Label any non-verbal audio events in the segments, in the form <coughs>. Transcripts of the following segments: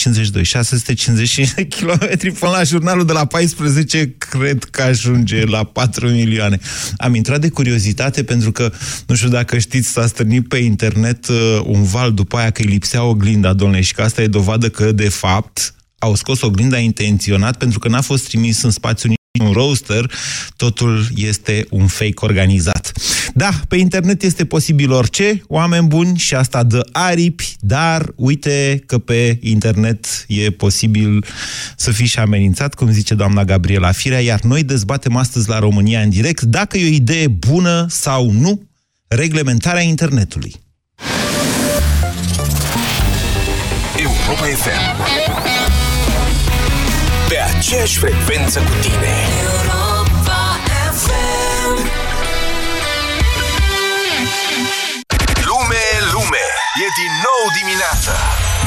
652, 655 de kilometri până la jurnalul de la 14, cred că ajunge la 4 milioane. Am intrat de curiozitate pentru că, nu știu dacă știți, s-a strânit pe internet uh, un val după aia că îi lipsea oglinda, domnule, și că asta e dovadă că, de fapt, au scos oglinda intenționat pentru că n-a fost trimis în spațiu un roaster, totul este un fake organizat. Da, pe internet este posibil orice, oameni buni și asta dă aripi, dar uite că pe internet e posibil să fii și amenințat, cum zice doamna Gabriela Firea, iar noi dezbatem astăzi la România în direct dacă e o idee bună sau nu reglementarea internetului. Europa FM Pe aceeași frecvență cu tine. Europa FM Lume, lume E din nou dimineața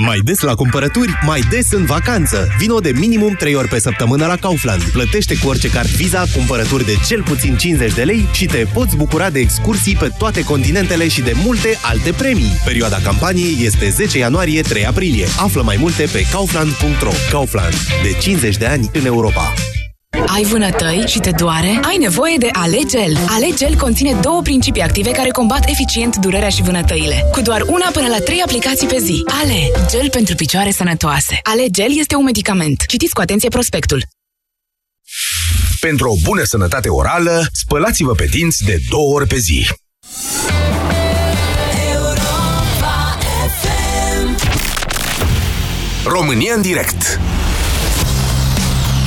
Mai des la cumpărături, mai des în vacanță. Vino de minimum 3 ori pe săptămână la Kaufland. Plătește cu orice card Visa cumpărături de cel puțin 50 de lei și te poți bucura de excursii pe toate continentele și de multe alte premii. Perioada campaniei este 10 ianuarie-3 aprilie. Află mai multe pe kaufland.ro. Kaufland. De 50 de ani în Europa. Ai vânătăi și te doare? Ai nevoie de Alegel. Alegel conține două principii active care combat eficient durerea și vânătăile. Cu doar una până la trei aplicații pe zi. Ale, gel pentru picioare sănătoase. Alegel este un medicament. Citiți cu atenție prospectul. Pentru o bună sănătate orală, spălați-vă pe dinți de două ori pe zi. Europa FM România în direct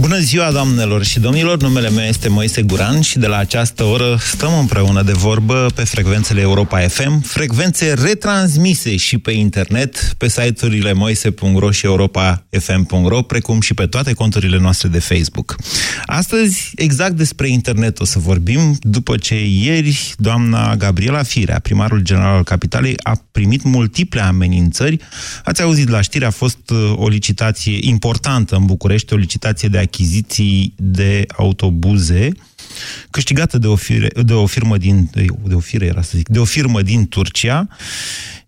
Bună ziua, doamnelor și domnilor! Numele meu este Moise Guran și de la această oră stăm împreună de vorbă pe frecvențele Europa FM, frecvențe retransmise și pe internet, pe site-urile moise.ro și europafm.ro, precum și pe toate conturile noastre de Facebook. Astăzi, exact despre internet o să vorbim, după ce ieri doamna Gabriela Firea, primarul general al Capitalei, a primit multiple amenințări. Ați auzit la știri, a fost uh, o licitație importantă în București, o licitație de achiziții de autobuze, câștigată de o, fire, de o firmă din de o fire era să zic, de o firmă din Turcia,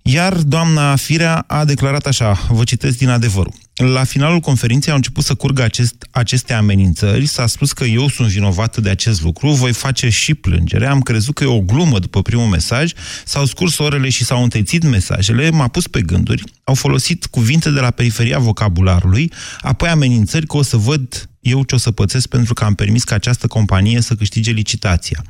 iar doamna Firea a declarat așa, vă citesc din adevărul. La finalul conferinței au început să curgă acest, aceste amenințări, s-a spus că eu sunt vinovată de acest lucru, voi face și plângere, am crezut că e o glumă după primul mesaj, s-au scurs orele și s-au întețit mesajele, m-a pus pe gânduri, au folosit cuvinte de la periferia vocabularului, apoi amenințări că o să văd eu ce o să pățesc pentru că am permis ca această companie să câștige licitația.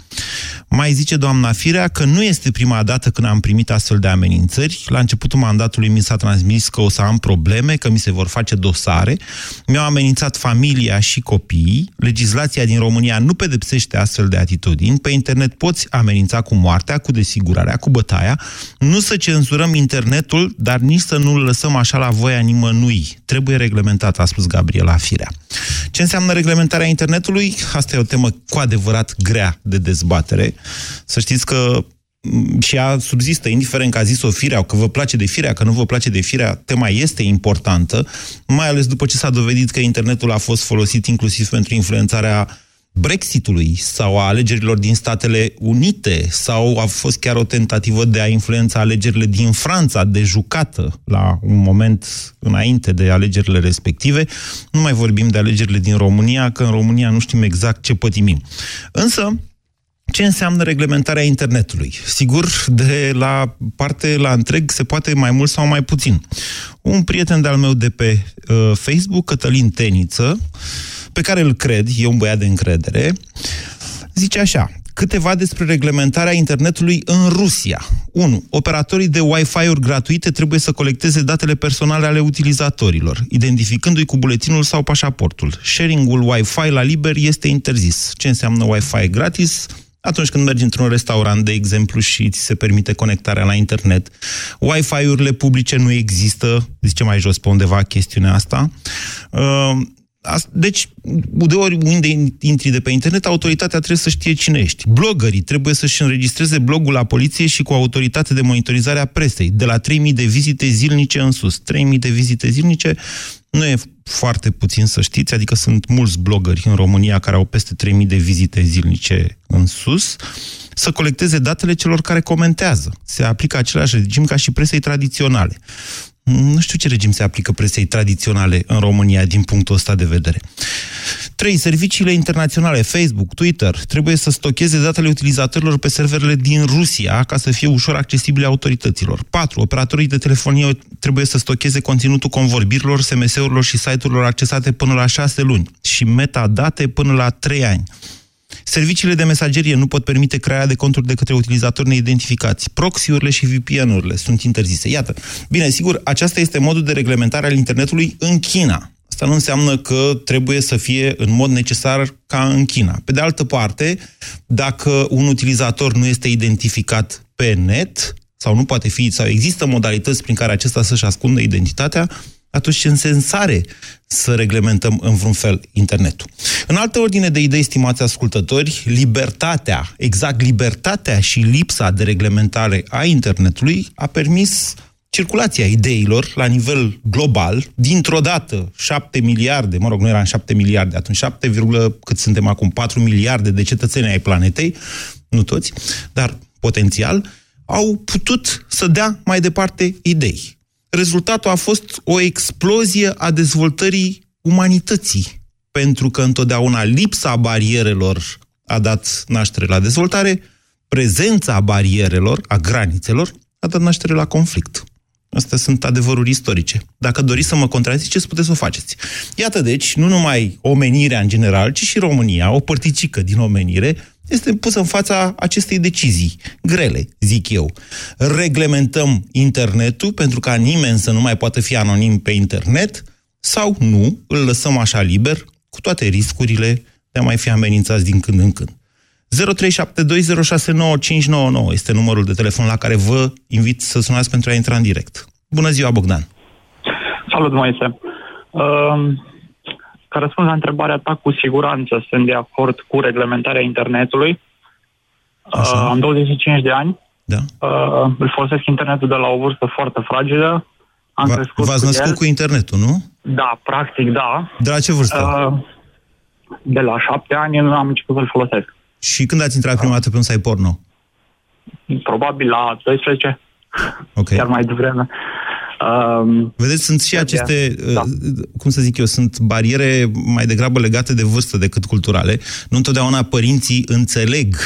Mai zice doamna Firea că nu este prima dată când am primit astfel de amenințări. La începutul mandatului mi s-a transmis că o să am probleme, că mi se vor face dosare. Mi-au amenințat familia și copiii. Legislația din România nu pedepsește astfel de atitudini. Pe internet poți amenința cu moartea, cu desigurarea, cu bătaia. Nu să cenzurăm internetul, dar nici să nu-l lăsăm așa la voia nimănui. Trebuie reglementat, a spus Gabriela Firea. Ce înseamnă reglementarea internetului? Asta e o temă cu adevărat grea de dezbatere. Să știți că m, și ea subzistă, indiferent că a zis-o firea, că vă place de firea, că nu vă place de firea, tema este importantă, mai ales după ce s-a dovedit că internetul a fost folosit inclusiv pentru influențarea Brexitului sau a alegerilor din Statele Unite sau a fost chiar o tentativă de a influența alegerile din Franța, de jucată la un moment înainte de alegerile respective. Nu mai vorbim de alegerile din România, că în România nu știm exact ce pătimim. Însă, Ce înseamnă reglementarea internetului? Sigur, de la parte la întreg se poate mai mult sau mai puțin. Un prieten de-al meu de pe uh, Facebook, Cătălin Teniță, pe care îl cred, e un băiat de încredere, zice așa, câteva despre reglementarea internetului în Rusia. 1. Operatorii de Wi-Fi-uri gratuite trebuie să colecteze datele personale ale utilizatorilor, identificându-i cu buletinul sau pașaportul. Sharing-ul Wi-Fi la liber este interzis. Ce înseamnă Wi-Fi gratis? Atunci când mergi într-un restaurant, de exemplu, și ți se permite conectarea la internet. Wi-Fi-urile publice nu există, zice mai jos pe undeva chestiunea asta. Uh, As- Deci, de ori unde intri de pe internet, autoritatea trebuie să știe cine ești. Blogării trebuie să-și înregistreze blogul la poliție și cu autoritate de monitorizare a presei, de la 3000 de vizite zilnice în sus. 3000 de vizite zilnice nu e foarte puțin să știți, adică sunt mulți blogări în România care au peste 3000 de vizite zilnice în sus, să colecteze datele celor care comentează. Se aplică același regim ca și presei tradiționale. Nu știu ce regim se aplică presei tradiționale în România din punctul ăsta de vedere. 3. Serviciile internaționale, Facebook, Twitter, trebuie să stocheze datele utilizatorilor pe serverele din Rusia ca să fie ușor accesibile autorităților. 4. Operatorii de telefonie trebuie să stocheze conținutul convorbirilor, SMS-urilor și site-urilor accesate până la 6 luni și metadate până la 3 ani. Serviciile de mesagerie nu pot permite crearea de conturi de către utilizatori neidentificați. Proxy-urile și VPN-urile sunt interzise. Iată. Bine, sigur, aceasta este modul de reglementare al internetului în China. Asta nu înseamnă că trebuie să fie în mod necesar ca în China. Pe de altă parte, dacă un utilizator nu este identificat pe net, sau nu poate fi, sau există modalități prin care acesta să-și ascundă identitatea, atunci ce sens are să reglementăm în vreun fel internetul? În altă ordine de idei, stimați ascultători, libertatea, exact libertatea și lipsa de reglementare a internetului a permis circulația ideilor la nivel global, dintr-o dată 7 miliarde, mă rog, nu eram 7 miliarde, atunci 7, cât suntem acum, 4 miliarde de cetățeni ai planetei, nu toți, dar potențial, au putut să dea mai departe idei rezultatul a fost o explozie a dezvoltării umanității. Pentru că întotdeauna lipsa barierelor a dat naștere la dezvoltare, prezența barierelor, a granițelor, a dat naștere la conflict. Astea sunt adevăruri istorice. Dacă doriți să mă contraziceți, puteți să o faceți. Iată deci, nu numai omenirea în general, ci și România, o părticică din omenire, este pusă în fața acestei decizii grele, zic eu. Reglementăm internetul pentru ca nimeni să nu mai poată fi anonim pe internet sau nu, îl lăsăm așa liber, cu toate riscurile de a mai fi amenințați din când în când. 0372069599 este numărul de telefon la care vă invit să sunați pentru a intra în direct. Bună ziua, Bogdan! Salut, Moise! Uh, ca răspuns la întrebarea ta, cu siguranță sunt de acord cu reglementarea internetului. Așa. Uh, am 25 de ani. Da? Uh, îl folosesc internetul de la o vârstă foarte fragilă. Am Va- crescut V-ați cu născut el. cu internetul, nu? Da, practic da. De la ce vârstă? Uh, de la șapte ani am început să-l folosesc. Și când ați intrat prima dată pe un site porno? Probabil la 12, Ok. chiar mai devreme. Uh, Vedeți, sunt și aceste, Da. uh, cum să zic eu, sunt bariere mai degrabă legate de vârstă decât culturale. Nu întotdeauna părinții înțeleg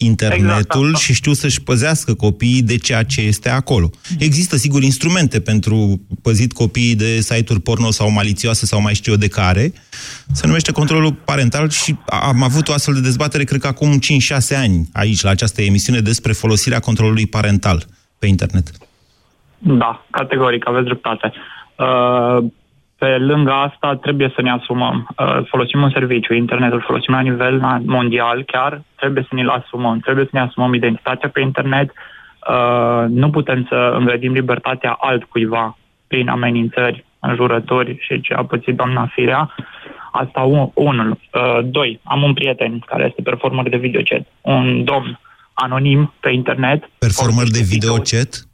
internetul Exact, da. și știu să-și păzească copiii de ceea ce este acolo. Există, sigur, instrumente pentru păzit copiii de site-uri porno sau malițioase sau mai știu eu de care. Se numește controlul parental și am avut o astfel de dezbatere, cred că acum 5-6 ani, aici, la această emisiune, despre folosirea controlului parental pe internet. Da, categoric, aveți dreptate. Uh, pe lângă asta trebuie să ne asumăm. Uh, folosim un serviciu, internetul folosim la nivel na- mondial chiar, trebuie să ne-l asumăm. Trebuie să ne asumăm identitatea pe internet. Uh, nu putem să îngrădim libertatea altcuiva prin amenințări, înjurători și ce a pățit doamna Firea. Asta un, unul. Uh, doi, am un prieten care este performer de videochat, un domn anonim pe internet. Performer de Folosește video video- chat?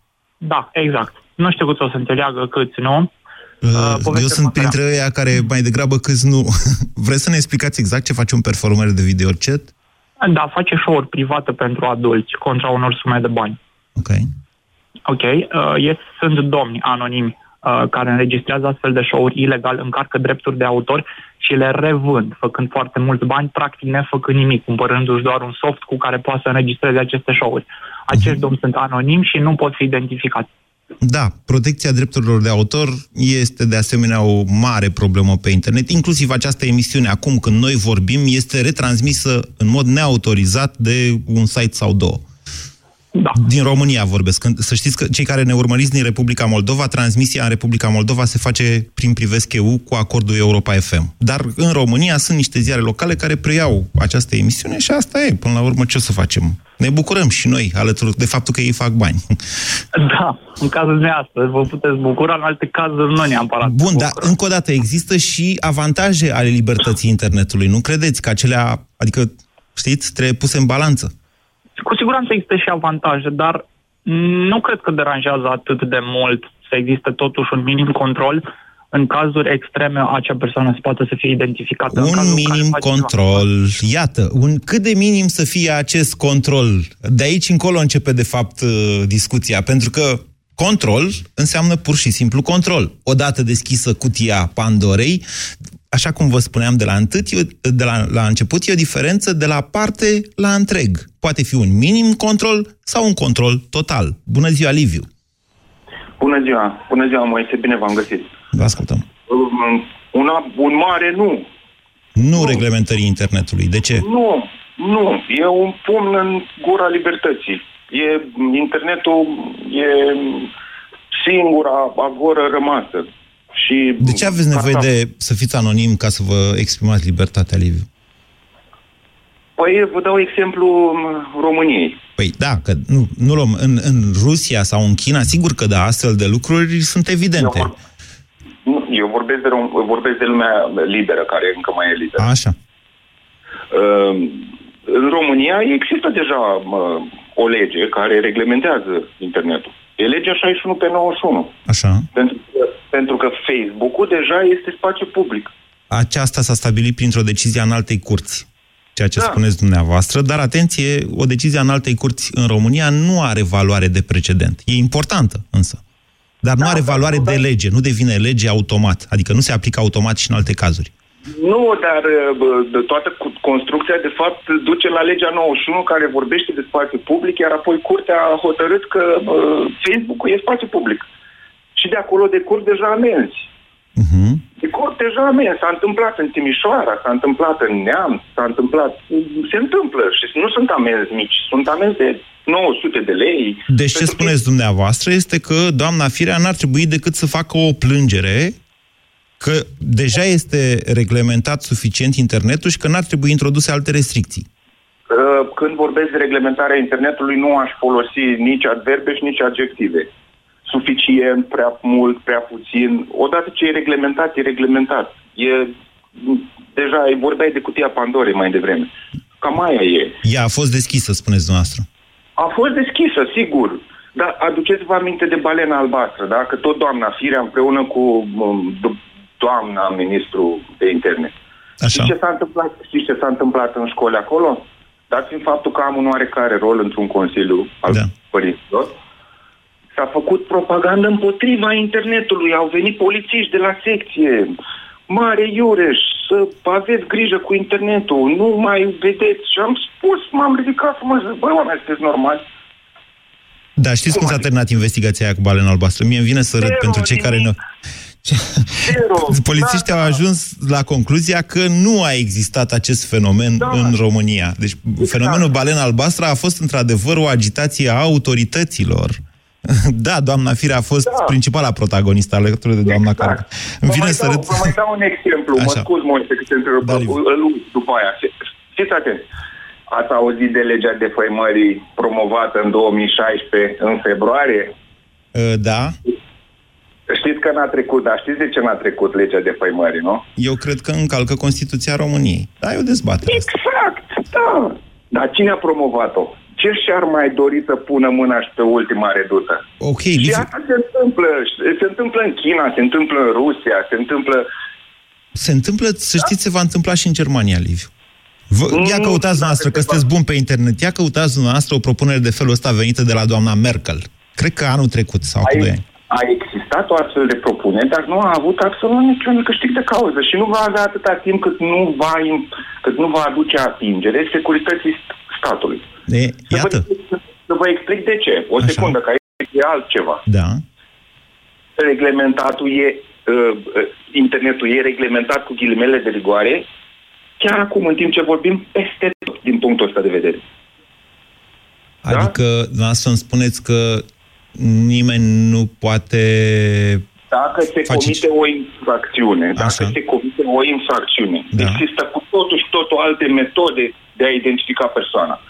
Da, exact. Nu știu cât o să înțeleagă, câți nu. Uh, povestea Eu sunt următoarea. printre ăia care mai degrabă câți nu. <laughs> Vreți să ne explicați exact ce face un performer de video chat? Da, face show-uri private pentru adulți contra unor sume de bani. Ok. Ok, uh, e, sunt domni anonimi uh, care înregistrează astfel de show-uri ilegal încarcă drepturi de autor și le revând, făcând foarte mulți bani, practic nefăcând nimic, cumpărându-și doar un soft cu care poate să înregistreze aceste show-uri. Acești domni sunt anonimi și nu pot fi identificați. Da, protecția drepturilor de autor este de asemenea o mare problemă pe internet. Inclusiv această emisiune, acum când noi vorbim, este retransmisă în mod neautorizat de un site sau două. Da. Din România vorbesc. Când- Să știți că cei care ne urmăriți din Republica Moldova, transmisia în Republica Moldova se face prin Privesc EU cu acordul Europa FM. Dar în România sunt niște ziare locale care preiau această emisiune și asta e. Până la urmă, ce o să facem? Ne bucurăm și noi, alături de faptul că ei fac bani. Da, în cazul dumneavoastră vă puteți bucura, în alte cazuri nu neapărat. Bun, dar încă o dată există și avantaje ale libertății internetului. Nu credeți că acelea, adică, știți, trebuie puse în balanță. Cu siguranță există și avantaje, dar nu cred că deranjează atât de mult să existe totuși un minim control în cazuri extreme acea persoană să poată să fie identificată. în Un cazul în care minim face ceva. control. Iată, un, cât de minim să fie acest control? De aici încolo începe, de fapt, uh, discuția. Pentru că control înseamnă pur și simplu control. Odată deschisă cutia Pandorei, așa cum vă spuneam de la, întât, e o- de la, la început, e o diferență de la parte la întreg. Poate fi un minim control sau un control total. Bună ziua, Liviu! Bună ziua, bună ziua, Moise, bine v-am găsit. Vă ascultăm. Um, Una, un mare nu. Nu reglementării internetului. De ce? Nu, nu. E un pumn în gura libertății. E, internetul e singura agoră rămasă. Și De ce aveți nevoie Asta- de să fiți anonim ca să vă exprimați libertatea, Liviu? Păi vă dau exemplu um, României. Păi da, că nu, nu luăm în, în Rusia sau în China, sigur că da, astfel de lucruri sunt evidente. Eu, nu, eu vorbesc, de, rom- vorbesc de lumea liberă, care încă mai e liberă. Așa. Uh, în România există deja uh, o lege care reglementează internetul. E legea 61 pe 91. Așa. Pentru că, pentru că Facebook-ul deja este spațiu public. Aceasta s-a stabilit printr-o decizie în altei curți, ceea ce Da. spuneți dumneavoastră, dar atenție, o decizie în altei curți în România nu are valoare de precedent. E importantă, însă. Dar nu Da, are dar valoare nu, de dar- lege, nu devine lege automat, adică nu se aplică automat și în alte cazuri. Nu, dar uh, bă, de toată cu- construcția, de fapt, duce la legea 91 care vorbește de spațiu public, iar apoi curtea a hotărât că uh, Facebook-ul e spațiu public. Și de acolo decurg deja amenzi. Uh-huh. Decurg deja amenzi. S-a întâmplat în Timișoara, s-a întâmplat în Neamț, s-a întâmplat... Se întâmplă și nu sunt amenzi mici, sunt amenzi de 900 de lei. Deci ce Pentru că- spuneți dumneavoastră este că doamna Firea n-ar trebui decât să facă o plângere că deja este reglementat suficient internetul și că n-ar trebui introduse alte restricții. Uh, Când vorbesc de reglementarea internetului, nu aș folosi nici adverbe și nici adjective. Suficient, prea mult, prea puțin. Odată ce e reglementat, e reglementat. E, deja îi vorbeai de cutia Pandorei mai devreme. Cam aia e. Ea a fost deschisă, spuneți dumneavoastră. A fost deschisă, sigur. Dar aduceți-vă aminte de balena albastră, da? Că tot doamna Firea împreună cu um, do- doamna ministru de interne. Așa. Știți ce s-a întâmplat? Știți ce s-a întâmplat în școli acolo? Dat fiind faptul că am un oarecare rol într-un consiliu al Da. da. părinților, s-a făcut propagandă împotriva internetului. Au venit polițiști de la secție. Mare Iureș, să aveți grijă cu internetul, nu mai vedeți. Și am spus, m-am ridicat frumos, zic, băi, oameni, sunteți normali? Da, știți cum s-a terminat investigația aia cu balena albastră? Mie îmi vine să râd Zero, pentru cei care nu... nimic. Zero. <laughs> Polițiștii Da, au da. ajuns la concluzia că nu a existat acest fenomen Da. în România. Deci fenomenul balena albastră a fost într-adevăr o agitație a autorităților. Da, doamna Firea a fost Da. principala protagonistă alături de doamna Exact. Carmen. Îmi Vă vine mai să dau, râd. Vă mai dau un exemplu. Mă Așa. scuz, Moise, că te întrerup. Da, Liviu. Îl uit după aia. Fiți atenți. Ați auzit de legea defăimării promovată în 2016, în februarie? Uh, Da, Știți că n-a trecut, dar știți de ce n-a trecut legea defăimării, nu? eu cred că încalcă Constituția României. Da, e o dezbatere. asta. Exact, da. Dar cine a promovat-o? Ce și-ar mai dori să pună mâna și pe ultima redută? Ok, Și Liviu, asta se întâmplă. Se întâmplă în China, se întâmplă în Rusia, se întâmplă... se întâmplă, să știți, se va întâmpla și în Germania, Liviu. Vă, Nu, ia căutați dacă noastră, că se va- sunteți bun pe internet, ia căutați noastră o propunere de felul ăsta venită de la doamna Merkel. Cred că anul trecut sau cu doi Aici, ani. A existat o astfel de propunere, dar nu a avut absolut niciun câștig de cauză și nu va avea atâta timp cât nu va, im- cât nu va aduce atingere securității st- statului. E, iată, Să vă, să vă explic de ce. O Așa. secundă, că aici e altceva. da. Reglementatul e, uh, uh, internetul e reglementat cu ghilimele de rigoare, chiar acum, în timp ce vorbim, peste tot, din punctul ăsta de vedere. Da? Adică, dumneavoastră îmi spuneți că nimeni nu poate... Dacă se Face- comite o infracțiune, dacă Așa. se comite o infracțiune, Da. există cu totul și totul alte metode de a identifica persoana.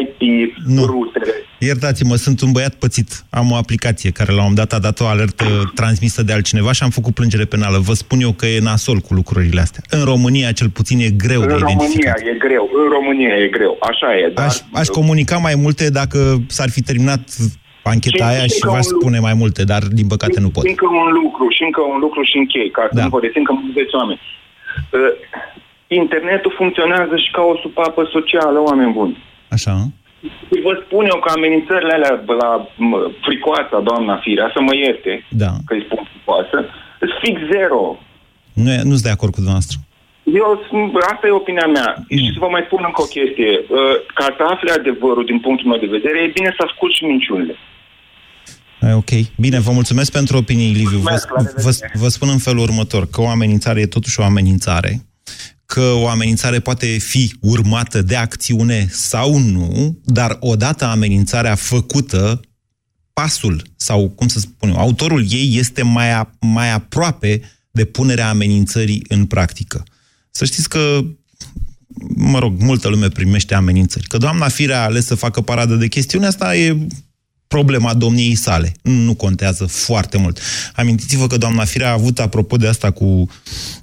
IP, Nu. rutere. Iertați-mă, sunt un băiat pățit. Am o aplicație care la un moment dat a dat o alertă transmisă de altcineva și am făcut plângere penală. Vă spun eu că e nasol cu lucrurile astea. În România, cel puțin, e greu În de România identificat. e greu, în România e greu, așa e. Dar Aș, aș comunica mai multe dacă s-ar fi terminat ancheta Și- aia și și încă v-aș un lucru. spune mai multe, dar din păcate nu pot. Încă un lucru și încă un lucru și închei, ca să Da. nu vă rețin că mă vedeți oameni. Uh, internetul funcționează și ca o supapă socială, oameni buni. Așa? Și vă spun eu că amenințările alea la mă, fricoasa, doamna Firea, să mă ierte, Da. că îi spun fricoasă, sunt fix zero. Nu, e- nu sunt de acord cu dumneavoastră. Eu, sunt- asta e opinia mea. Și să vă mai spun încă o chestie. Uh, Ca să afli adevărul din punctul meu de vedere, e bine să asculti și minciunile. E, ok. Bine, vă mulțumesc pentru opinii, Liviu. Vă, Mulțumesc, la vă, revedere. vă spun în felul următor, că o amenințare e totuși o amenințare, că o amenințare poate fi urmată de acțiune sau nu, dar odată amenințarea făcută, pasul sau, cum să spun eu, autorul ei este mai, a, mai aproape de punerea amenințării în practică. Să știți că mă rog, multă lume primește amenințări. Că doamna Firea a ales să facă paradă de chestiunea asta e problema domniei sale. Nu contează foarte mult. Amintiți-vă că doamna Firea a avut, apropo de asta cu...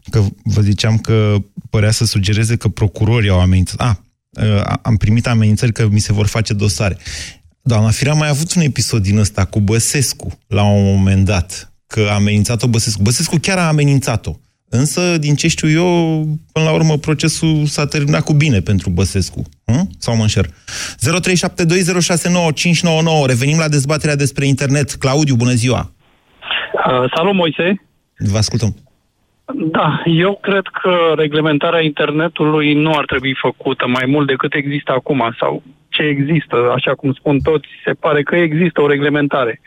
că vă ziceam că părea să sugereze că procurorii au amenințat. A, a, am primit amenințări că mi se vor face dosare. Doamna Firea a mai avut un episod din ăsta cu Băsescu, la un moment dat, că a amenințat-o Băsescu. Băsescu chiar a amenințat-o. Însă, din ce știu eu, până la urmă, procesul s-a terminat cu bine pentru Băsescu. Hm? Sau mă înșer? 0372069599. Revenim la dezbaterea despre internet. Claudiu, bună ziua! Uh, salut, Moise. Vă ascultăm. Da, eu cred că reglementarea internetului nu ar trebui făcută mai mult decât există acum sau ce există, așa cum spun toți, se pare că există o reglementare.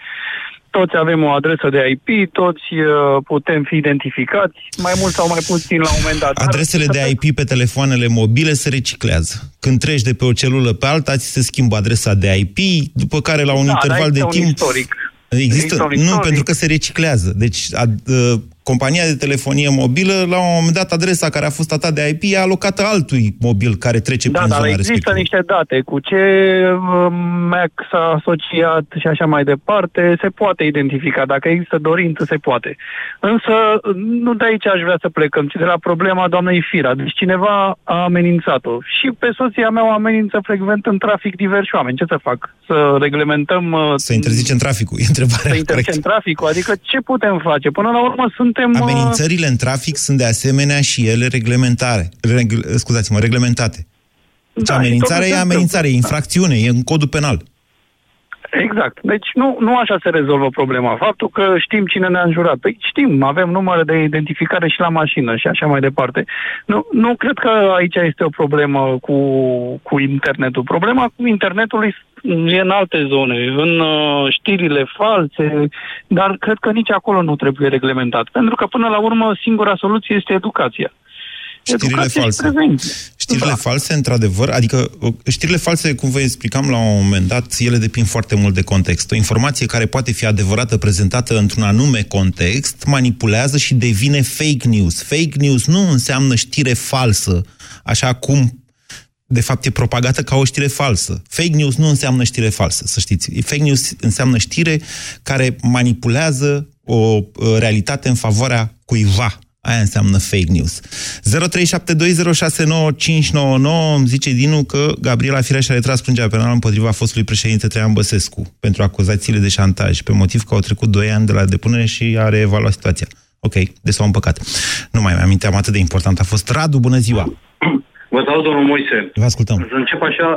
Toți avem o adresă de IP, toți uh, putem fi identificați, mai mult sau mai puțin la un moment dat. Dar Adresele de IP pe telefoanele mobile se reciclează. Când treci de pe o celulă pe alta, ți se schimbă adresa de IP, după care la un Da, dar interval de există un timp... istoric. Există, Există un nu, istoric. pentru că se reciclează. Deci, a, a, compania de telefonie mobilă, la un moment dat, adresa care a fost a ta de IP e alocată altui mobil care trece Da, prin dar zona există respectivă. niște date cu ce uh, MAC s-a asociat și așa mai departe, se poate identifica. Dacă există dorință, se poate. Însă, nu de aici aș vrea să plecăm, ci de la problema doamnei Fira. Deci cineva a amenințat-o. Și pe soția mea o amenință frecvent în trafic diversi oameni. Ce să fac? Să reglementăm... uh, Să interzicem traficul, <laughs> e întrebarea Să interzicem corectă. traficul? Adică ce putem face? Până la urmă suntem... uh, Amenințările în trafic sunt de asemenea și ele reglementare. Regl, scuzați-mă, reglementate. Deci Da, și amenințarea totul e se amenințare, e infracțiune, e în codul penal. Exact. Deci nu, nu așa se rezolvă problema. Faptul că știm cine ne-a înjurat. Păi știm, avem numere de identificare și la mașină și așa mai departe. Nu, nu cred că aici este o problemă cu, cu internetul. Problema cu internetului e în alte zone, în uh, știrile false, dar cred că nici acolo nu trebuie reglementat. Pentru că până la urmă singura soluție este educația. Știrile Educație și false. prevenție. Știrile Da. false, într-adevăr, adică uh, știrile false, cum vă explicam la un moment dat, ele depind foarte mult de context. O informație care poate fi adevărată prezentată într-un anume context, manipulează și devine fake news. Fake news nu înseamnă știre falsă, așa cum de fapt e propagată ca o știre falsă. Fake news nu înseamnă știre falsă, să știți. Fake news înseamnă știre care manipulează o uh, realitate în favoarea cuiva. Aia înseamnă fake news. 0372069599 îmi zice Dinu că Gabriela Firea și-a retras plângerea penală împotriva fostului președinte Traian Băsescu pentru acuzațiile de șantaj, pe motiv că au trecut 2 ani de la depunere și a reevaluat situația. Ok, de s-au împăcat. Nu mai aminteam atât de important. A fost Radu, bună ziua! Vă salut, domnul Moise. Vă ascultăm. Să încep așa,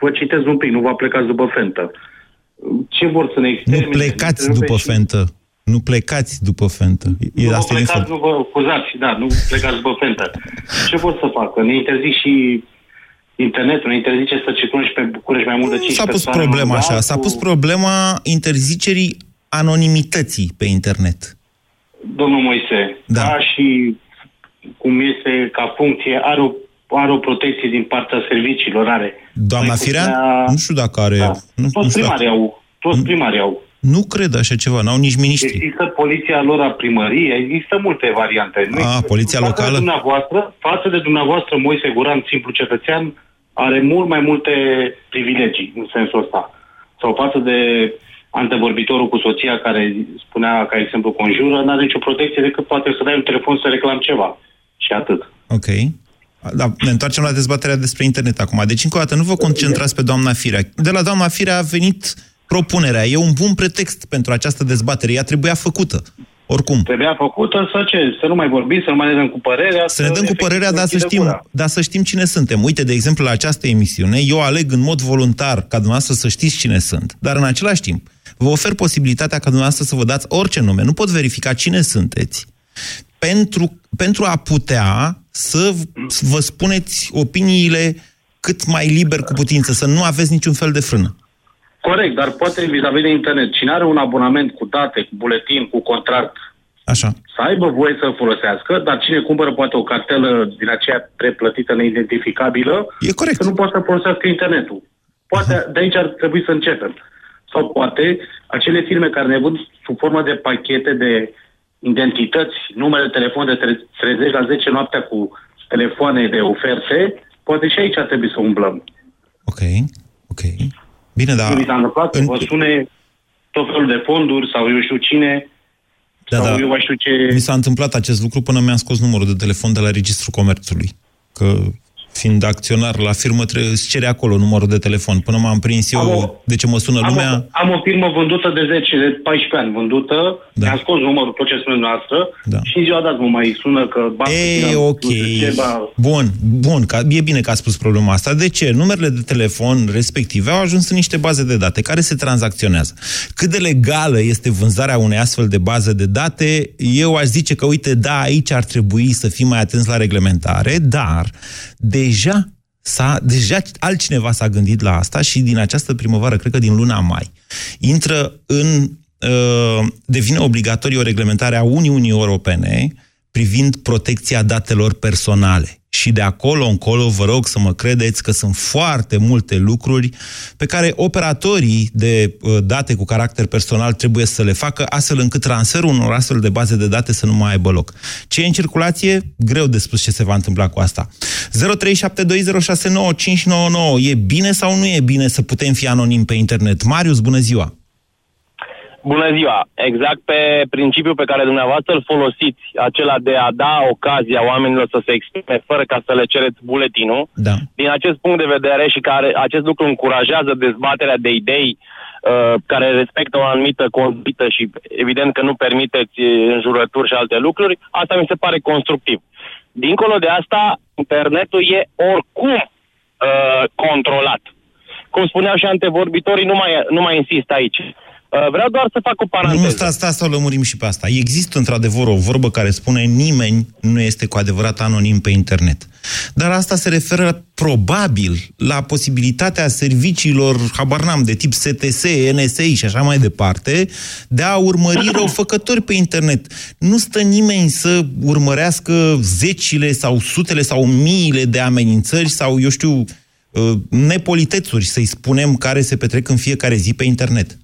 vă citez un pic, nu vă plecați după fentă. Ce vor să ne Nu extermine? plecați ne după și- fentă. Nu plecați după fentă. E, Nu vă asta e plecați, info. nu vă acuzați, da, nu plecați după fentă. Ce pot să facă? Ne interzic și internetul, ne interzice să circulăm și pe București mai mult de 5 S-a pus persoane problema în așa, altul. s-a pus problema interzicerii anonimității pe internet. Domnul Moise, da. ca și cum este ca funcție, are o, are o protecție din partea serviciilor, are. Doamna Mai Firea? putea- Nu știu dacă are... Da. Nu, nu Toți știu dacă- primarii au. Toți primarii au. Nu cred așa ceva, n-au nici miniștri. Există poliția lor a primăriei, există multe variante. Nu A, există- poliția față locală? De dumneavoastră, față de dumneavoastră, Moise Guran, simplu cetățean, are mult mai multe privilegii în sensul ăsta. Sau față de antevorbitorul cu soția care spunea, ca exemplu, conjură, n-are nicio protecție decât poate să dai un telefon să reclam ceva. Și atât. Ok. Da, ne întoarcem la dezbaterea despre internet acum. Deci, încă o dată, nu vă concentrați pe doamna Firea. De la doamna Firea a venit propunerea. E un bun pretext pentru această dezbatere. Ea trebuia făcută. Oricum. Trebuia făcută să ce? Să nu mai vorbim, să nu mai ne dăm cu părerea. Să ne dăm cu efectiv părerea, dar să, închidem știm, gura. dar să știm cine suntem. Uite, de exemplu, la această emisiune, eu aleg în mod voluntar ca dumneavoastră să știți cine sunt. Dar în același timp, vă ofer posibilitatea ca dumneavoastră să vă dați orice nume. Nu pot verifica cine sunteți. Pentru, pentru a putea să v- vă spuneți opiniile cât mai liber cu putință, să nu aveți niciun fel de frână. Corect, dar poate vis-a-vis de internet, cine are un abonament cu date, cu buletin, cu contract, Așa. să aibă voie să folosească, dar cine cumpără poate o cartelă din aceea preplătită neidentificabilă, e corect. să nu poată să folosească internetul. Poate de aici ar trebui să începem. Sau poate acele firme care ne vând sub formă de pachete de identități, numere de telefon de tre- 30 la 10 noaptea cu telefoane de oferte, poate și aici ar trebui să umblăm. Ok, ok. Bine, dar... Mi s-a întâmplat să vă sune tot felul de fonduri sau eu știu cine, Da, sau da. eu mai știu ce... Mi s-a întâmplat acest lucru până mi-am scos numărul de telefon de la Registrul Comerțului. Că fiind acționar la firmă, trebuie să cere acolo numărul de telefon. Până m-am prins eu Am o- de ce mă sună Am, lumea... o, am o firmă vândută de 10, de 14 ani vândută, da. mi-am scos numărul, tot ce spune noastră, Da. și în ziua dat mă mai sună că... Ba, E, ok. nu știu ce, ba, Bun, bun, că e bine că a spus problema asta. De ce? Numerele de telefon respective au ajuns în niște baze de date care se tranzacționează. Cât de legală este vânzarea unei astfel de baze de date, eu aș zice că, uite, da, aici ar trebui să fim mai atenți la reglementare, dar deja S-a, deja altcineva s-a gândit la asta și din această primăvară, cred că din luna mai, intră în. Uh, devine obligatorie o reglementare a Uniunii Europene privind protecția datelor personale. Și de acolo încolo vă rog să mă credeți că sunt foarte multe lucruri pe care operatorii de uh, date cu caracter personal trebuie să le facă astfel încât transferul unor astfel de baze de date să nu mai aibă loc. Ce e în circulație? Greu de spus ce se va întâmpla cu asta. 0372069599 E bine sau nu e bine să putem fi anonim pe internet? Marius, bună ziua! Bună ziua! Exact pe principiul pe care dumneavoastră îl folosiți, acela de a da ocazia oamenilor să se exprime fără ca să le cereți buletinul, da. din acest punct de vedere și care acest lucru încurajează dezbaterea de idei uh, care respectă o anumită conduită și evident că nu permiteți uh, înjurături și alte lucruri, asta mi se pare constructiv. Dincolo de asta, internetul e oricum uh, controlat. Cum spuneau și antevorbitorii, nu mai, nu mai insist aici. Uh, vreau doar să fac o paranteză. Nu, stați, stați să o lămurim și pe asta. Există într-adevăr o vorbă care spune nimeni nu este cu adevărat anonim pe internet. Dar asta se referă probabil la posibilitatea serviciilor, habar n-am, de tip STS, NSA și așa mai departe, de a urmări <coughs> răufăcători pe internet. Nu stă nimeni să urmărească zecile sau sutele sau miile de amenințări sau, eu știu, uh, nepolitețuri, să-i spunem, care se petrec în fiecare zi pe internet.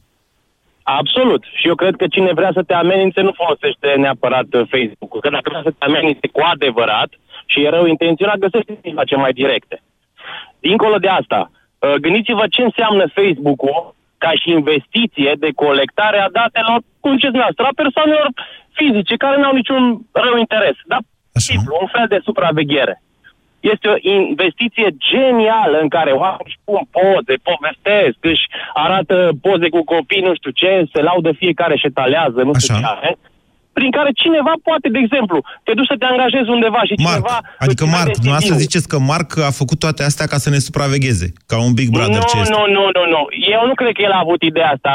Absolut. Și eu cred că cine vrea să te amenințe nu folosește neapărat uh, Facebook-ul. Că dacă vrea să te amenințe cu adevărat și e rău intenționat, găsește mijloace mai directe. Dincolo de asta, uh, gândiți-vă ce înseamnă Facebook-ul ca și investiție de colectare a datelor, cum ziceți dumneavoastră, a persoanelor fizice care nu au niciun rău interes. Dar simplu, un fel de supraveghere. Este o investiție genială în care oamenii își pun poze, povestesc, își arată poze cu copii, nu știu ce, se laudă fiecare și etalează, nu știu ce are, prin care cineva poate, de exemplu, te duci să te angajezi undeva și Marc, cineva... adică îți Marc, vede dumneavoastră CV-ul. ziceți că Marc a făcut toate astea ca să ne supravegheze, ca un Big Brother nu, ce este. nu, nu, nu, nu. Eu nu cred că el a avut ideea asta.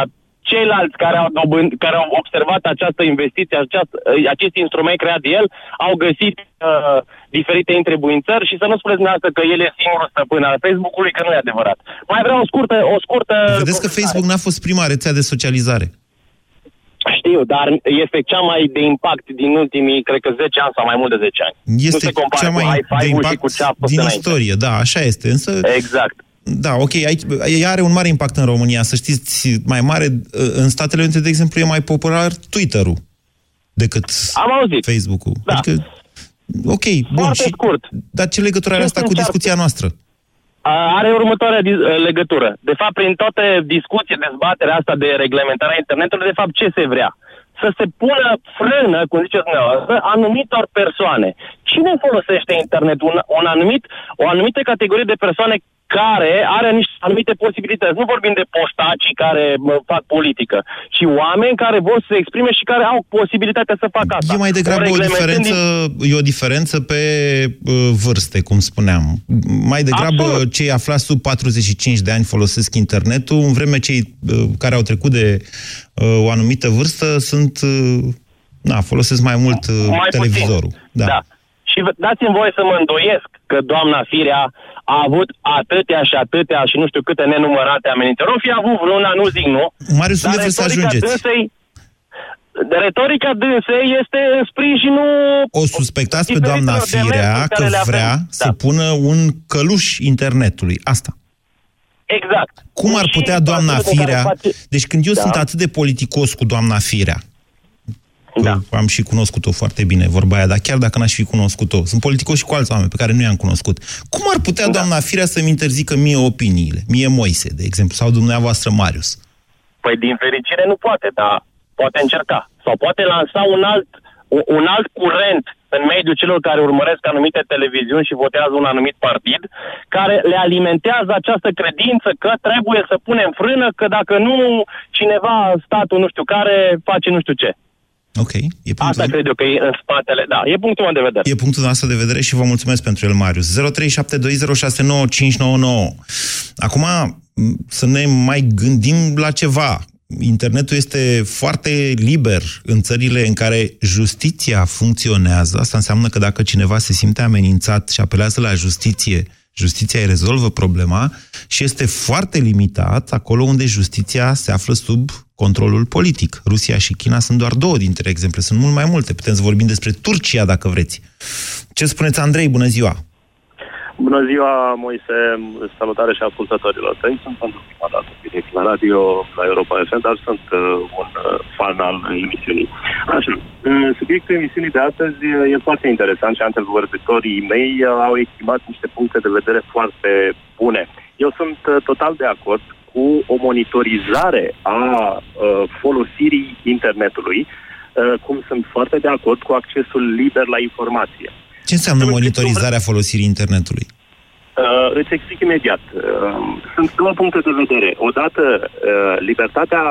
Ceilalți care au, dobând, care au observat această investiție, aceast, acest instrument creat de el, au găsit uh, diferite întrebuințări și să nu spuneți dumneavoastră că el e singurul stăpân al Facebook-ului, că nu e adevărat. Mai vreau o scurtă... O scurtă Vedeți că Facebook n-a fost prima rețea de socializare. Știu, dar este cea mai de impact din ultimii, cred că 10 ani sau mai mult de 10 ani. nu Este se compară cea mai cu de hi-fi-ul și impact cu ce a fost din înainte. istorie, da, așa este. Însă, Exact. Da, ok, aici, ea are un mare impact în România, să știți, mai mare, în Statele Unite, de exemplu, e mai popular Twitter-ul decât Am auzit. Facebook-ul. Da. Adică, ok, bun, Foarte și, scurt. dar ce legătură are Ce asta se cu încearcă? discuția noastră? A- Are următoarea dis- legătură. De fapt, prin toate discuții, dezbaterea asta de reglementarea internetului, de fapt, ce se vrea? Să se pună frână, cum ziceți dumneavoastră, anumitor persoane. Cine folosește internetul? Un, un anumit, o anumită categorie de persoane care are niște anumite posibilități. Nu vorbim de poștacii care mă, fac politică, ci oameni care vor să se exprime și care au posibilitatea să facă asta. E mai degrabă o reglementând diferență, e o diferență pe uh, vârste, cum spuneam. Mai degrabă Absolut. cei aflați sub 45 de ani folosesc internetul, în vreme cei uh, care au trecut de uh, o anumită vârstă sunt, uh, na, folosesc mai mult uh, Mai puțin. televizorul. Da. da. Și v- dați-mi voie să mă îndoiesc că doamna Firea a avut atâtea și atâtea și nu știu câte nenumărate amenințări. Nu fi avut vreuna, nu zic nu. Marius, unde dar vreți să retorica ajungeți? Dânsei, de retorica dânsei este în sprijinul... O suspectați pe doamna diferitelor Firea demersuri că care le avem. vrea Da. să pună un căluș internetului. Asta. Exact. Cum ar Și putea doamna partidul care Firea... face- Deci când eu Da. sunt atât de politicos cu doamna Firea, Da. că am și cunoscut-o foarte bine, vorba aia, dar chiar dacă n-aș fi cunoscut-o, sunt politicos și cu alți oameni pe care nu i-am cunoscut. Cum ar putea Da. doamna Firea să-mi interzică mie opiniile? Mie Moise, de exemplu, sau dumneavoastră Marius. Păi din fericire nu poate, dar poate încerca. Sau poate lansa un alt, u- un alt curent în mediul celor care urmăresc anumite televiziuni și votează un anumit partid, care le alimentează această credință că trebuie să punem frână, că dacă nu, cineva, statul nu știu care, face nu știu ce. Ok, e punctul, Asta cred eu că e în spatele, da, e punctul meu de vedere. e punctul nostru de vedere și vă mulțumesc pentru el, Marius. 0372069599. Acum, m, să ne mai gândim la ceva. Internetul este foarte liber în țările în care justiția funcționează. Asta înseamnă că dacă cineva se simte amenințat și apelează la justiție, justiția îi rezolvă problema și este foarte limitat acolo unde justiția se află sub controlul politic. Rusia și China sunt doar două dintre exemple, sunt mult mai multe. Putem să vorbim despre Turcia dacă vreți. Ce spuneți, Andrei? Bună ziua! Bună ziua, Moise, salutare și ascultătorilor tăi. Sunt pentru prima dată direct la radio, la Europa FM, dar sunt uh, un uh, fan al emisiunii. Așa, uh, subiectul emisiunii de astăzi uh, e foarte interesant și antevorbitorii mei uh, au exprimat niște puncte de vedere foarte bune. Eu sunt uh, total de acord cu o monitorizare a uh, folosirii internetului, uh, cum sunt foarte de acord cu accesul liber la informație. Ce înseamnă monitorizarea folosirii internetului? Uh, îți explic imediat. Uh, sunt două puncte de vedere. Odată, uh, libertatea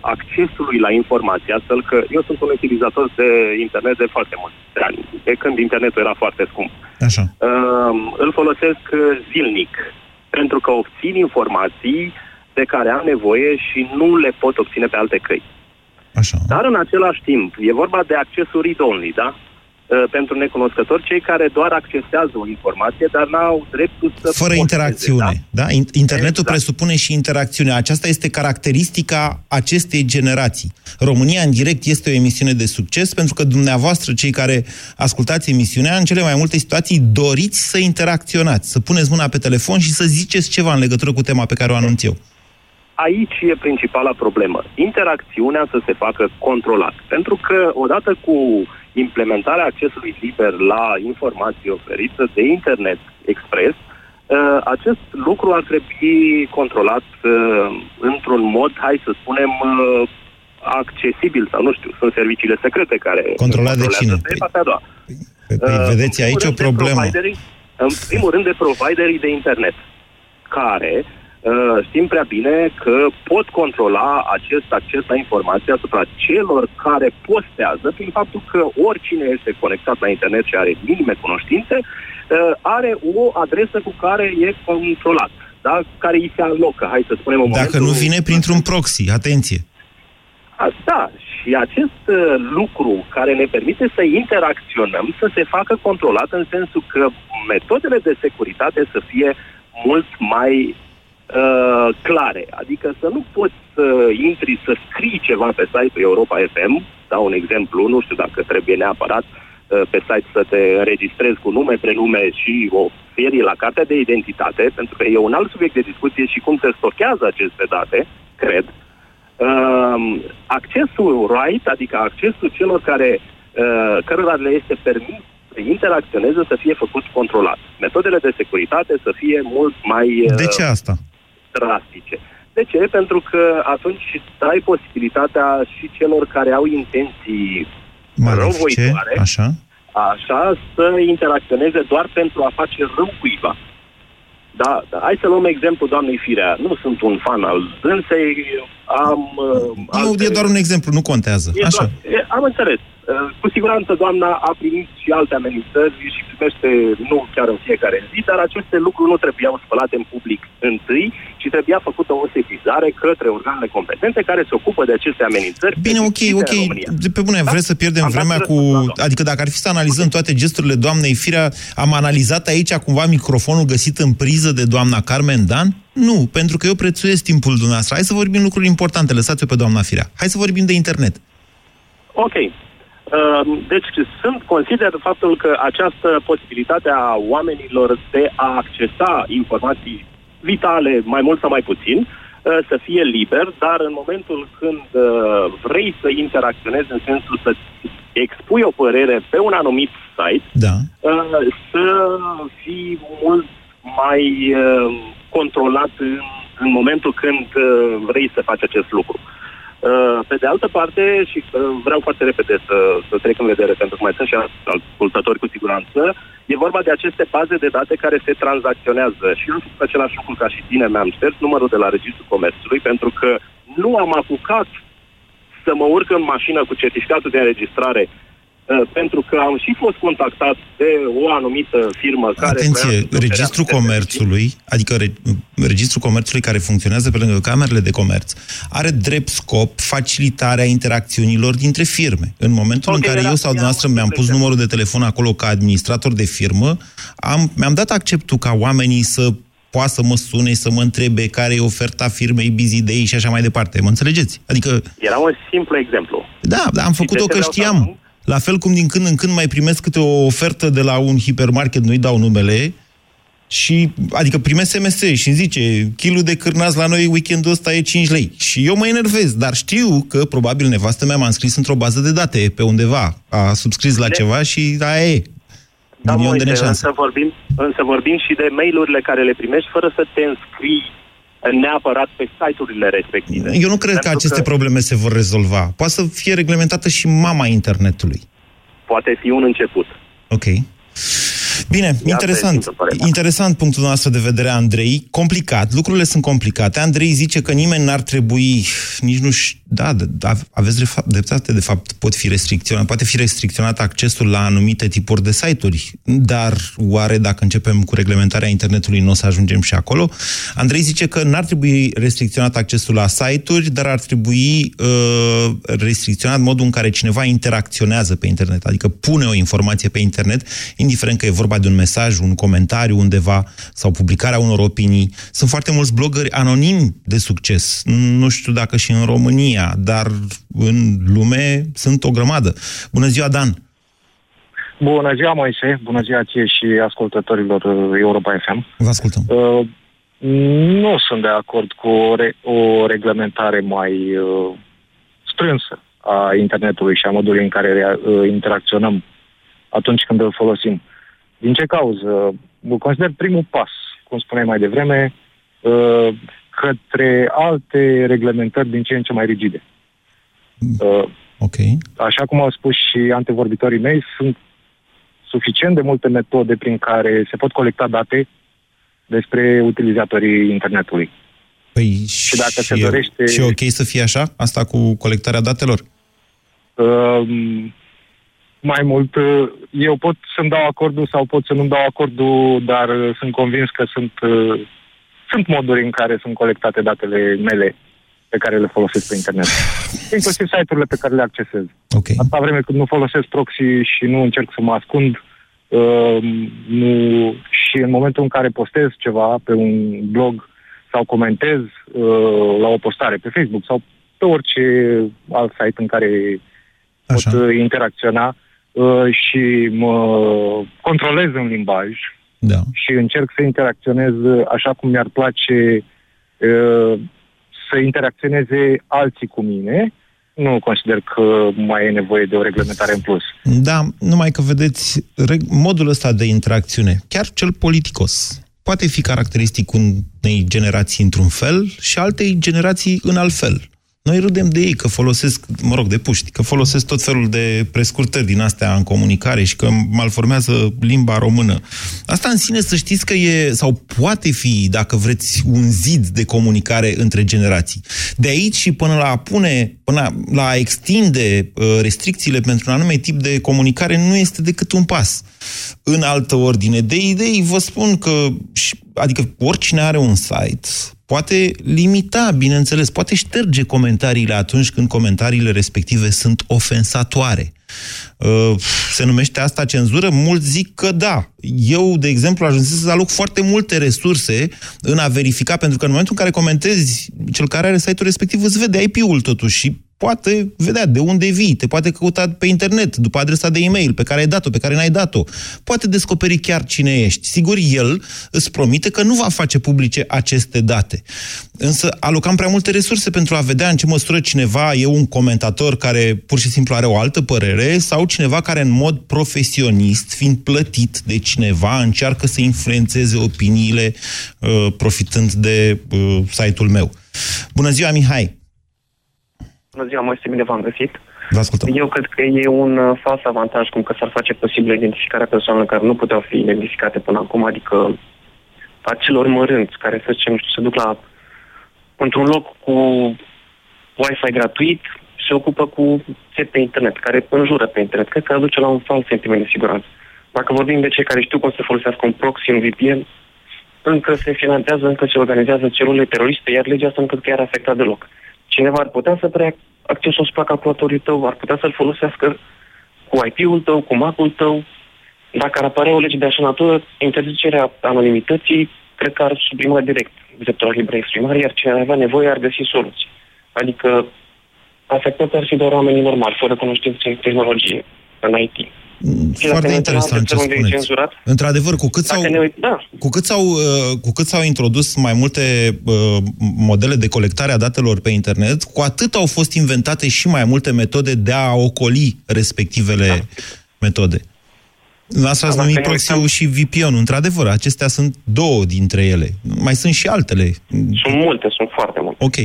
accesului la informație, astfel că eu sunt un utilizator de internet de foarte mulți ani, de când internetul era foarte scump. Așa. Uh, îl folosesc uh, zilnic, pentru că obțin informații de care am nevoie și nu le pot obține pe alte căi. Așa. Dar în același timp, e vorba de accesul read-only, da? Uh, Pentru necunoscători, cei care doar accesează o informație, dar n-au dreptul să... Fără posteze, interacțiune. Da? In- Internetul Exact. presupune și interacțiune. Aceasta este caracteristica acestei generații. România în direct este o emisiune de succes pentru că dumneavoastră, cei care ascultați emisiunea, în cele mai multe situații doriți să interacționați, să puneți mâna pe telefon și să ziceți ceva în legătură cu tema pe care o anunț eu. Aici e principala problemă. Interacțiunea să se facă controlat. Pentru că odată cu implementarea accesului liber la informații oferită de internet expres, uh, acest lucru ar trebui controlat uh, într-un mod, hai să spunem, uh, accesibil sau nu știu, sunt serviciile secrete care Controlat de controlează. cine? Asta e partea a doua. Păi, păi, Uh, vedeți în aici primul o rând de problemă. providerii- În primul rând de providerii de internet, care uh, știm prea bine că pot controla acest acces la informație asupra celor care postează prin faptul că oricine este conectat la internet și are minime cunoștințe, uh, are o adresă cu care e controlat, da? care îi se alocă, hai să spunem, în Dacă momentul... nu vine printr-un proxy, atenție. A, da, și acest uh, lucru care ne permite să interacționăm, să se facă controlat în sensul că metodele de securitate să fie mult mai uh, clare. Adică să nu poți să intri să scrii ceva pe site-ul Europa FM, dau un exemplu, nu știu dacă trebuie neapărat uh, pe site să te înregistrezi cu nume, prenume și o serie la cartea de identitate, pentru că e un alt subiect de discuție și cum se stochează aceste date, cred. Uh, accesul right, adică accesul celor care, uh, cărora le este permis să interacționeze, să fie făcut controlat. Metodele de securitate să fie mult mai uh, De ce asta? Drastice. De ce? Pentru că atunci dai posibilitatea și celor care au intenții Malefice, răuvoitoare, așa? așa, să interacționeze doar pentru a face rău cuiva. Da, da, hai să luăm exemplu doamnei Firea. Nu sunt un fan al dânsei, am... Uh, Nu, e doar un exemplu, nu contează. E Așa. doar- e, am înțeles. Uh, Cu siguranță doamna a primit și alte amenințări și primește, nu chiar în fiecare zi, dar aceste lucruri nu trebuiau spălate în public întâi, ci trebuia făcută o sesizare către organele competente care se ocupă de aceste amenințări. Bine, ok, persistite în ok. România. De pe bune, vreți să pierdem Am dat vremea cu... răspunsul la Adică dacă ar fi să analizăm toate gesturile doamnei Firea, am analizat aici cumva microfonul găsit în priză de doamna Carmen Dan? Nu, pentru că eu prețuiesc timpul dumneavoastră. Hai să vorbim lucruri importante, lăsați-o pe doamna Firea. Hai să vorbim de internet. Ok. Uh, Deci sunt, consider faptul că această posibilitate a oamenilor de a accesa informații vitale, mai mult sau mai puțin, uh, să fie liber, dar în momentul când uh, vrei să interacționezi în sensul să expui o părere pe un anumit site, Da. uh, să fii mult mai uh, controlat în, în momentul când uh, vrei să faci acest lucru. Uh, Pe de altă parte, și uh, vreau foarte repede să, să trec în vedere, pentru că mai sunt și ascultători cu siguranță, e vorba de aceste baze de date care se tranzacționează. Și eu am făcut același lucru ca și tine, mi-am șters numărul de la Registrul Comerțului, pentru că nu am apucat să mă urc în mașină cu certificatul de înregistrare uh, pentru că am și fost contactat de o anumită firmă care... Atenție, vrea să-mi ofere Registrul anumite Comerțului, adică re, Registrul Comerțului care funcționează pe lângă camerele de comerț, are drept scop facilitarea interacțiunilor dintre firme. În momentul Ok, în care era- eu sau era dumneavoastră un mi-am pus exemplu. numărul de telefon acolo ca administrator de firmă, am, mi-am dat acceptul ca oamenii să poată să mă sune, să mă întrebe care e oferta firmei Busy Day și așa mai departe. Mă înțelegeți? Adică Era un simplu exemplu. da, da, am făcut-o de ce că vreau să știam. Ajung? La fel cum din când în când mai primesc câte o ofertă de la un hipermarket, nu-i dau numele, și, adică primesc SMS și îmi zice, kilul de cârnați la noi weekendul ăsta e 5 lei. Și eu mă enervez, dar știu că probabil nevastă mea m-a înscris într-o bază de date pe undeva. A subscris la De- ceva și aia e. Da, Milion de Moise, neșanse. însă vorbim, însă vorbim și de mail-urile care le primești fără să te înscrii neapărat pe site-urile respective. Eu nu cred că Pentru aceste probleme se vor rezolva. Poate să fie reglementată și mama internetului. Poate fi un început. Ok. Bine, este interesant. simplă părerea mea. Interesant punctul nostru de vedere, Andrei. Complicat. Lucrurile sunt complicate. Andrei zice că nimeni n-ar trebui, nici nu ș- Da, da, aveți de fapt, dreptate, de fapt, pot fi restricționat, poate fi restricționat accesul la anumite tipuri de site-uri, dar oare dacă începem cu reglementarea internetului nu o să ajungem și acolo? Andrei zice că n-ar trebui restricționat accesul la site-uri, dar ar trebui uh, restricționat modul în care cineva interacționează pe internet, adică pune o informație pe internet, indiferent că e vorba de un mesaj, un comentariu undeva sau publicarea unor opinii. Sunt foarte mulți blogări anonimi de succes. Nu știu dacă și în România, dar în lume sunt o grămadă. Bună ziua, Dan! Bună ziua, Moise. Bună ziua ție și ascultătorilor uh, Europa FM. Vă ascultăm. Uh, nu sunt de acord cu o, re- o reglementare mai uh, strânsă a internetului și a modului în care uh, interacționăm atunci când îl folosim. Din ce cauză? Îl consider primul pas, cum spuneai mai devreme, uh, către alte reglementări din ce în ce mai rigide. Uh, Ok. așa cum au spus și antevorbitorii mei, sunt suficient de multe metode prin care se pot colecta date despre utilizatorii internetului. Păi și, dacă se e- dorește- Și e ok să fie așa? Asta cu colectarea datelor? Um, mai mult, uh, eu pot să-mi dau acordul sau pot să nu-mi dau acordul, dar uh, sunt convins că sunt, uh, sunt moduri în care sunt colectate datele mele pe care le folosesc pe internet. Inclusiv site-urile pe care le accesez. Okay. Atâta vreme cât nu folosesc proxy și nu încerc să mă ascund, uh, nu, și în momentul în care postez ceva pe un blog sau comentez uh, la o postare pe Facebook sau pe orice alt site în care Așa. pot uh, interacționa uh, și mă controlez în limbaj da. și încerc să interacționez uh, așa cum mi-ar place uh, să interacționeze alții cu mine, nu consider că mai e nevoie de o reglementare în plus. Da, numai că vedeți, reg- modul ăsta de interacțiune, chiar cel politicos, poate fi caracteristic unei generații într-un fel și altei generații în alt fel. Noi râdem de ei că folosesc, mă rog, de puști, că folosesc tot felul de prescurtări din astea în comunicare și că malformează limba română. Asta în sine să știți că e, sau poate fi, dacă vreți, un zid de comunicare între generații. De aici și până la a pune, până la a extinde uh, restricțiile pentru un anume tip de comunicare nu este decât un pas. În altă ordine de idei, vă spun că, și- adică oricine are un site, poate limita, bineînțeles, poate șterge comentariile atunci când comentariile respective sunt ofensatoare. Uh, Se numește asta cenzură? Mulți zic că da. Eu, de exemplu, ajunsesc să aloc foarte multe resurse în a verifica, pentru că în momentul în care comentezi, cel care are site-ul respectiv îți vede IP-ul totuși și poate vedea de unde vii, te poate căuta pe internet, după adresa de e-mail pe care ai dat-o, pe care n-ai dat-o. Poate descoperi chiar cine ești. Sigur, el îți promite că nu va face publice aceste date. Însă alocam prea multe resurse pentru a vedea în ce măsură cineva e un comentator care pur și simplu are o altă părere sau cineva care în mod profesionist, fiind plătit de cineva, încearcă să influențeze opiniile uh, profitând de uh, site-ul meu. Bună ziua, Mihai! Bună ziua, Moise, bine v-am găsit. Vă ascultăm. Eu cred că e un uh, fals avantaj cum că s-ar face posibil identificarea persoanelor care nu puteau fi identificate până acum, adică acelor mărânți care, să zicem, se duc la într-un loc cu Wi-Fi gratuit, se ocupă cu set pe internet, care înjură pe internet. Cred că aduce la un fals sentiment de siguranță. Dacă vorbim de cei care știu cum să folosească un proxy, un VPN, încă se finanțează, încă se organizează celule teroriste, iar legea asta încă chiar afectat deloc. Cineva ar putea să preia accesul asupra calculatorului tău, ar putea să-l folosească cu IP-ul tău, cu Mac-ul tău. Dacă ar apărea o lege de așa natură, interzicerea anonimității cred că ar suprima direct dreptul la liberă exprimare, iar cine ar avea nevoie ar găsi soluții. Adică afectați ar fi doar oamenii normali, fără cunoștințe în tehnologie, în IT. Și dacă Foarte ne uităm interesant alte ce țări unde e spuneți. cenzurat, Într-adevăr, cu cât, Dacă s-au, ne uit- da. cu, cât s-au, uh, cu cât s-au introdus mai multe uh, modele de colectare a datelor pe internet, cu atât au fost inventate și mai multe metode de a ocoli respectivele Da. metode. La asta ați Da, numit dacă ne proxy-ul și VPN-ul. Într-adevăr, acestea sunt două dintre ele. Mai sunt și altele. sunt multe, sunt foarte multe. Ok.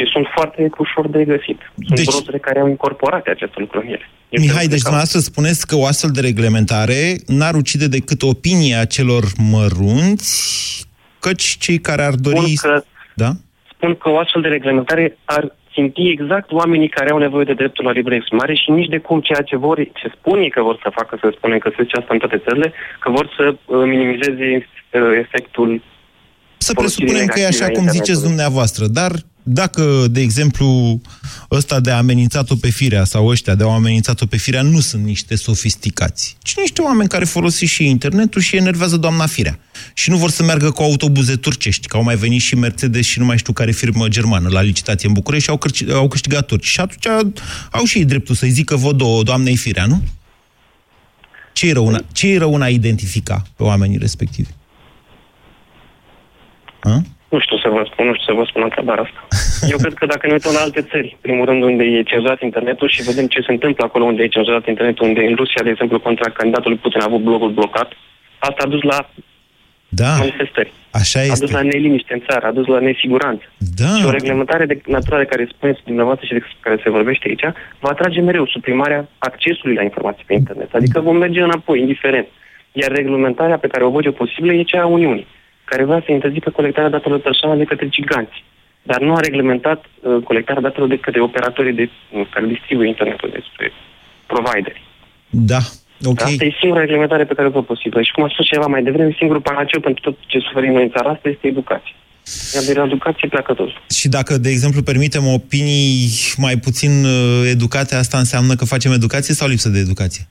Și sunt foarte ușor de găsit. Sunt Deci- browsere care au incorporate aceste lucruri în ele. Eu Mihai, cred deci că- dumneavoastră spuneți că o astfel de reglementare n-ar ucide decât opinia celor mărunți, căci cei care ar dori... Spun că, Da? spun că o astfel de reglementare ar ținti exact oamenii care au nevoie de dreptul la liberă exprimare și nici de cum ceea ce vor, ce spun ei că vor să facă, să spunem că se zice asta în toate țările, că vor să uh, minimizeze uh, efectul Să folosirii presupunem că e negative așa a cum ziceți internetului. dumneavoastră, dar dacă, de exemplu, ăsta de a amenințat-o pe firea sau ăștia de a amenințat-o pe firea nu sunt niște sofisticați, ci niște oameni care folosesc și internetul și enervează doamna firea. Și nu vor să meargă cu autobuze turcești, că au mai venit și Mercedes și nu mai știu care firmă germană la licitație în București și au, cârci- au câștigat turci. Și atunci au și ei dreptul să-i zică vă două doamnei firea, nu? Ce e rău în a, ce e rău în a identifica pe oamenii respectivi? A? Nu știu să vă spun, nu știu să vă spun întrebarea asta. Eu cred că dacă ne uităm la alte țări, primul rând unde e cenzurat internetul și vedem ce se întâmplă acolo unde e cenzurat internetul, unde în Rusia, de exemplu, contra candidatului Putin a avut blogul blocat, asta a dus la Da, manifestări. așa A dus este. la neliniște în țară, a dus la nesiguranță. Da. Și o reglementare de natura de care spuneți dumneavoastră și de care se vorbește aici, va atrage mereu suprimarea accesului la informații pe internet. Adică vom merge înapoi, indiferent. Iar reglementarea pe care o văd eu posibilă e cea a Uniunii, care vrea să interzică colectarea datelor personale de către giganți. Dar nu a reglementat uh, colectarea datelor de către operatorii de, uh, care distribuie internetul, despre provideri. Da, ok. Asta e singura reglementare pe care o văd posibilă. Și cum a spus ceva mai devreme, singurul panaceu pentru tot ce suferim noi în țara asta este educație. Iar de la educație pleacă tot. Și dacă, de exemplu, permitem opinii mai puțin uh, educate, asta înseamnă că facem educație sau lipsă de educație?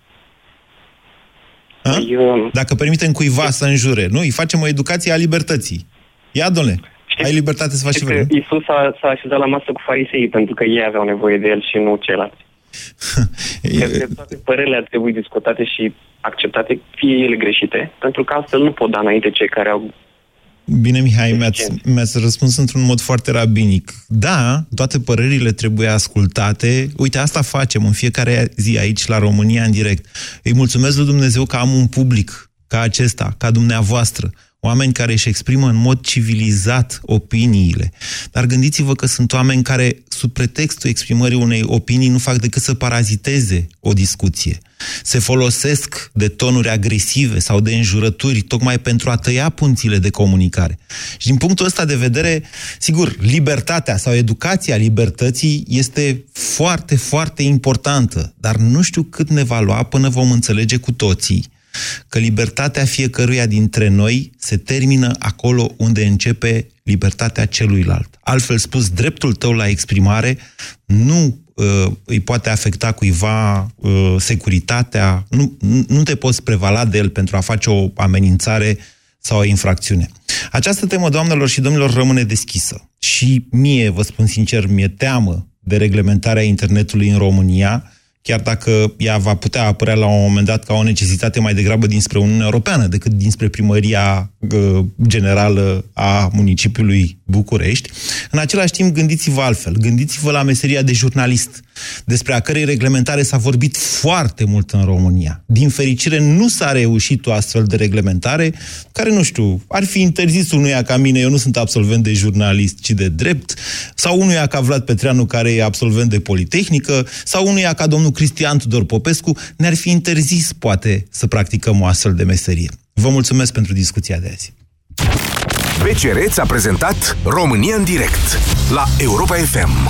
Ha? Eu, Dacă permitem cuiva să înjure, nu? Îi facem o educație a libertății. Ia, domnule, ai libertate să faci ce știi vrei. că Iisus a, s-a așezat la masă cu farisei pentru că ei aveau nevoie de el și nu ceilalți. <laughs> Cred că toate părerile ar trebui discutate și acceptate, fie ele greșite, pentru că altfel nu pot da înainte cei care au Bine, Mihai, mi-ați, mi-ați răspuns într-un mod foarte rabinic. Da, toate părerile trebuie ascultate. Uite, asta facem în fiecare zi aici, la România, în direct. Îi mulțumesc lui Dumnezeu că am un public ca acesta, ca dumneavoastră, oameni care își exprimă în mod civilizat opiniile. Dar gândiți-vă că sunt oameni care, sub pretextul exprimării unei opinii, nu fac decât să paraziteze o discuție. Se folosesc de tonuri agresive sau de înjurături tocmai pentru a tăia punțile de comunicare. Și din punctul ăsta de vedere, sigur, libertatea sau educația libertății este foarte, foarte importantă, dar nu știu cât ne va lua până vom înțelege cu toții că libertatea fiecăruia dintre noi se termină acolo unde începe libertatea celuilalt. Altfel spus, dreptul tău la exprimare nu uh, îi poate afecta cuiva uh, securitatea, nu, nu te poți prevala de el pentru a face o amenințare sau o infracțiune. Această temă, doamnelor și domnilor, rămâne deschisă. Și mie, vă spun sincer, mi-e teamă de reglementarea internetului în România, chiar dacă ea va putea apărea la un moment dat ca o necesitate mai degrabă dinspre Uniunea Europeană decât dinspre primăria uh, generală a municipiului București. În același timp, gândiți-vă altfel. Gândiți-vă la meseria de jurnalist, despre a cărei reglementare s-a vorbit foarte mult în România. Din fericire, nu s-a reușit o astfel de reglementare, care, nu știu, ar fi interzis unuia ca mine, eu nu sunt absolvent de jurnalist, ci de drept, sau unuia ca Vlad Petreanu, care e absolvent de Politehnică, sau unuia ca domnul Cristian Tudor Popescu, ne-ar fi interzis, poate, să practicăm o astfel de meserie. Vă mulțumesc pentru discuția de azi. BCR ți-a prezentat România în direct la Europa FM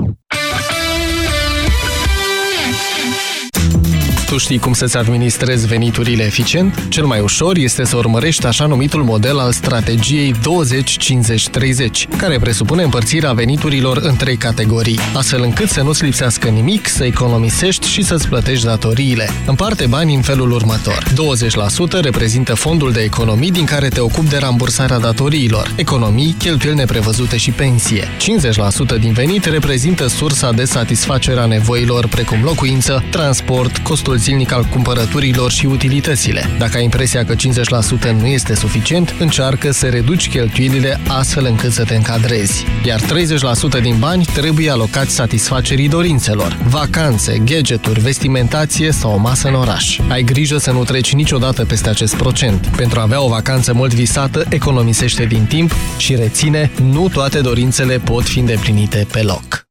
Tu știi cum să-ți administrezi veniturile eficient? Cel mai ușor este să urmărești așa numitul model al strategiei 20-50-30, care presupune împărțirea veniturilor în trei categorii, astfel încât să nu-ți lipsească nimic, să economisești și să-ți plătești datoriile. Împarte banii în felul următor. 20% reprezintă fondul de economii din care te ocupi de rambursarea datoriilor, economii, cheltuieli neprevăzute și pensie. 50% din venit reprezintă sursa de satisfacere a nevoilor precum locuință, transport, costul zilnic al cumpărăturilor și utilitățile. Dacă ai impresia că 50% nu este suficient, încearcă să reduci cheltuielile astfel încât să te încadrezi. Iar 30% din bani trebuie alocați satisfacerii dorințelor, vacanțe, gadgeturi, vestimentație sau o masă în oraș. Ai grijă să nu treci niciodată peste acest procent. Pentru a avea o vacanță mult visată, economisește din timp și reține, nu toate dorințele pot fi îndeplinite pe loc.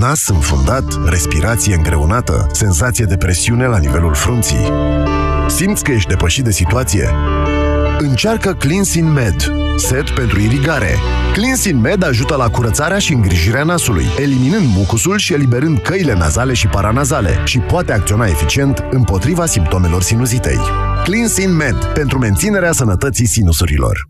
Nas înfundat, respirație îngreunată, senzație de presiune la nivelul frunții. Simți că ești depășit de situație? Încearcă Cleansin Med, set pentru irigare. Cleansin Med ajută la curățarea și îngrijirea nasului, eliminând mucusul și eliberând căile nazale și paranazale și poate acționa eficient împotriva simptomelor sinuzitei. Cleansin Med, pentru menținerea sănătății sinusurilor.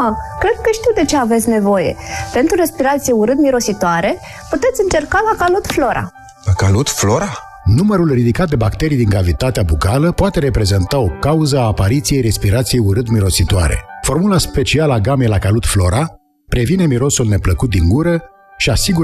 Ah, cred că știu de ce aveți nevoie. Pentru respirație urât-mirositoare, puteți încerca la Calut Flora. La Calut Flora? Numărul ridicat de bacterii din cavitatea bucală poate reprezenta o cauză a apariției respirației urât-mirositoare. Formula specială a gamei la Calut Flora previne mirosul neplăcut din gură și asigură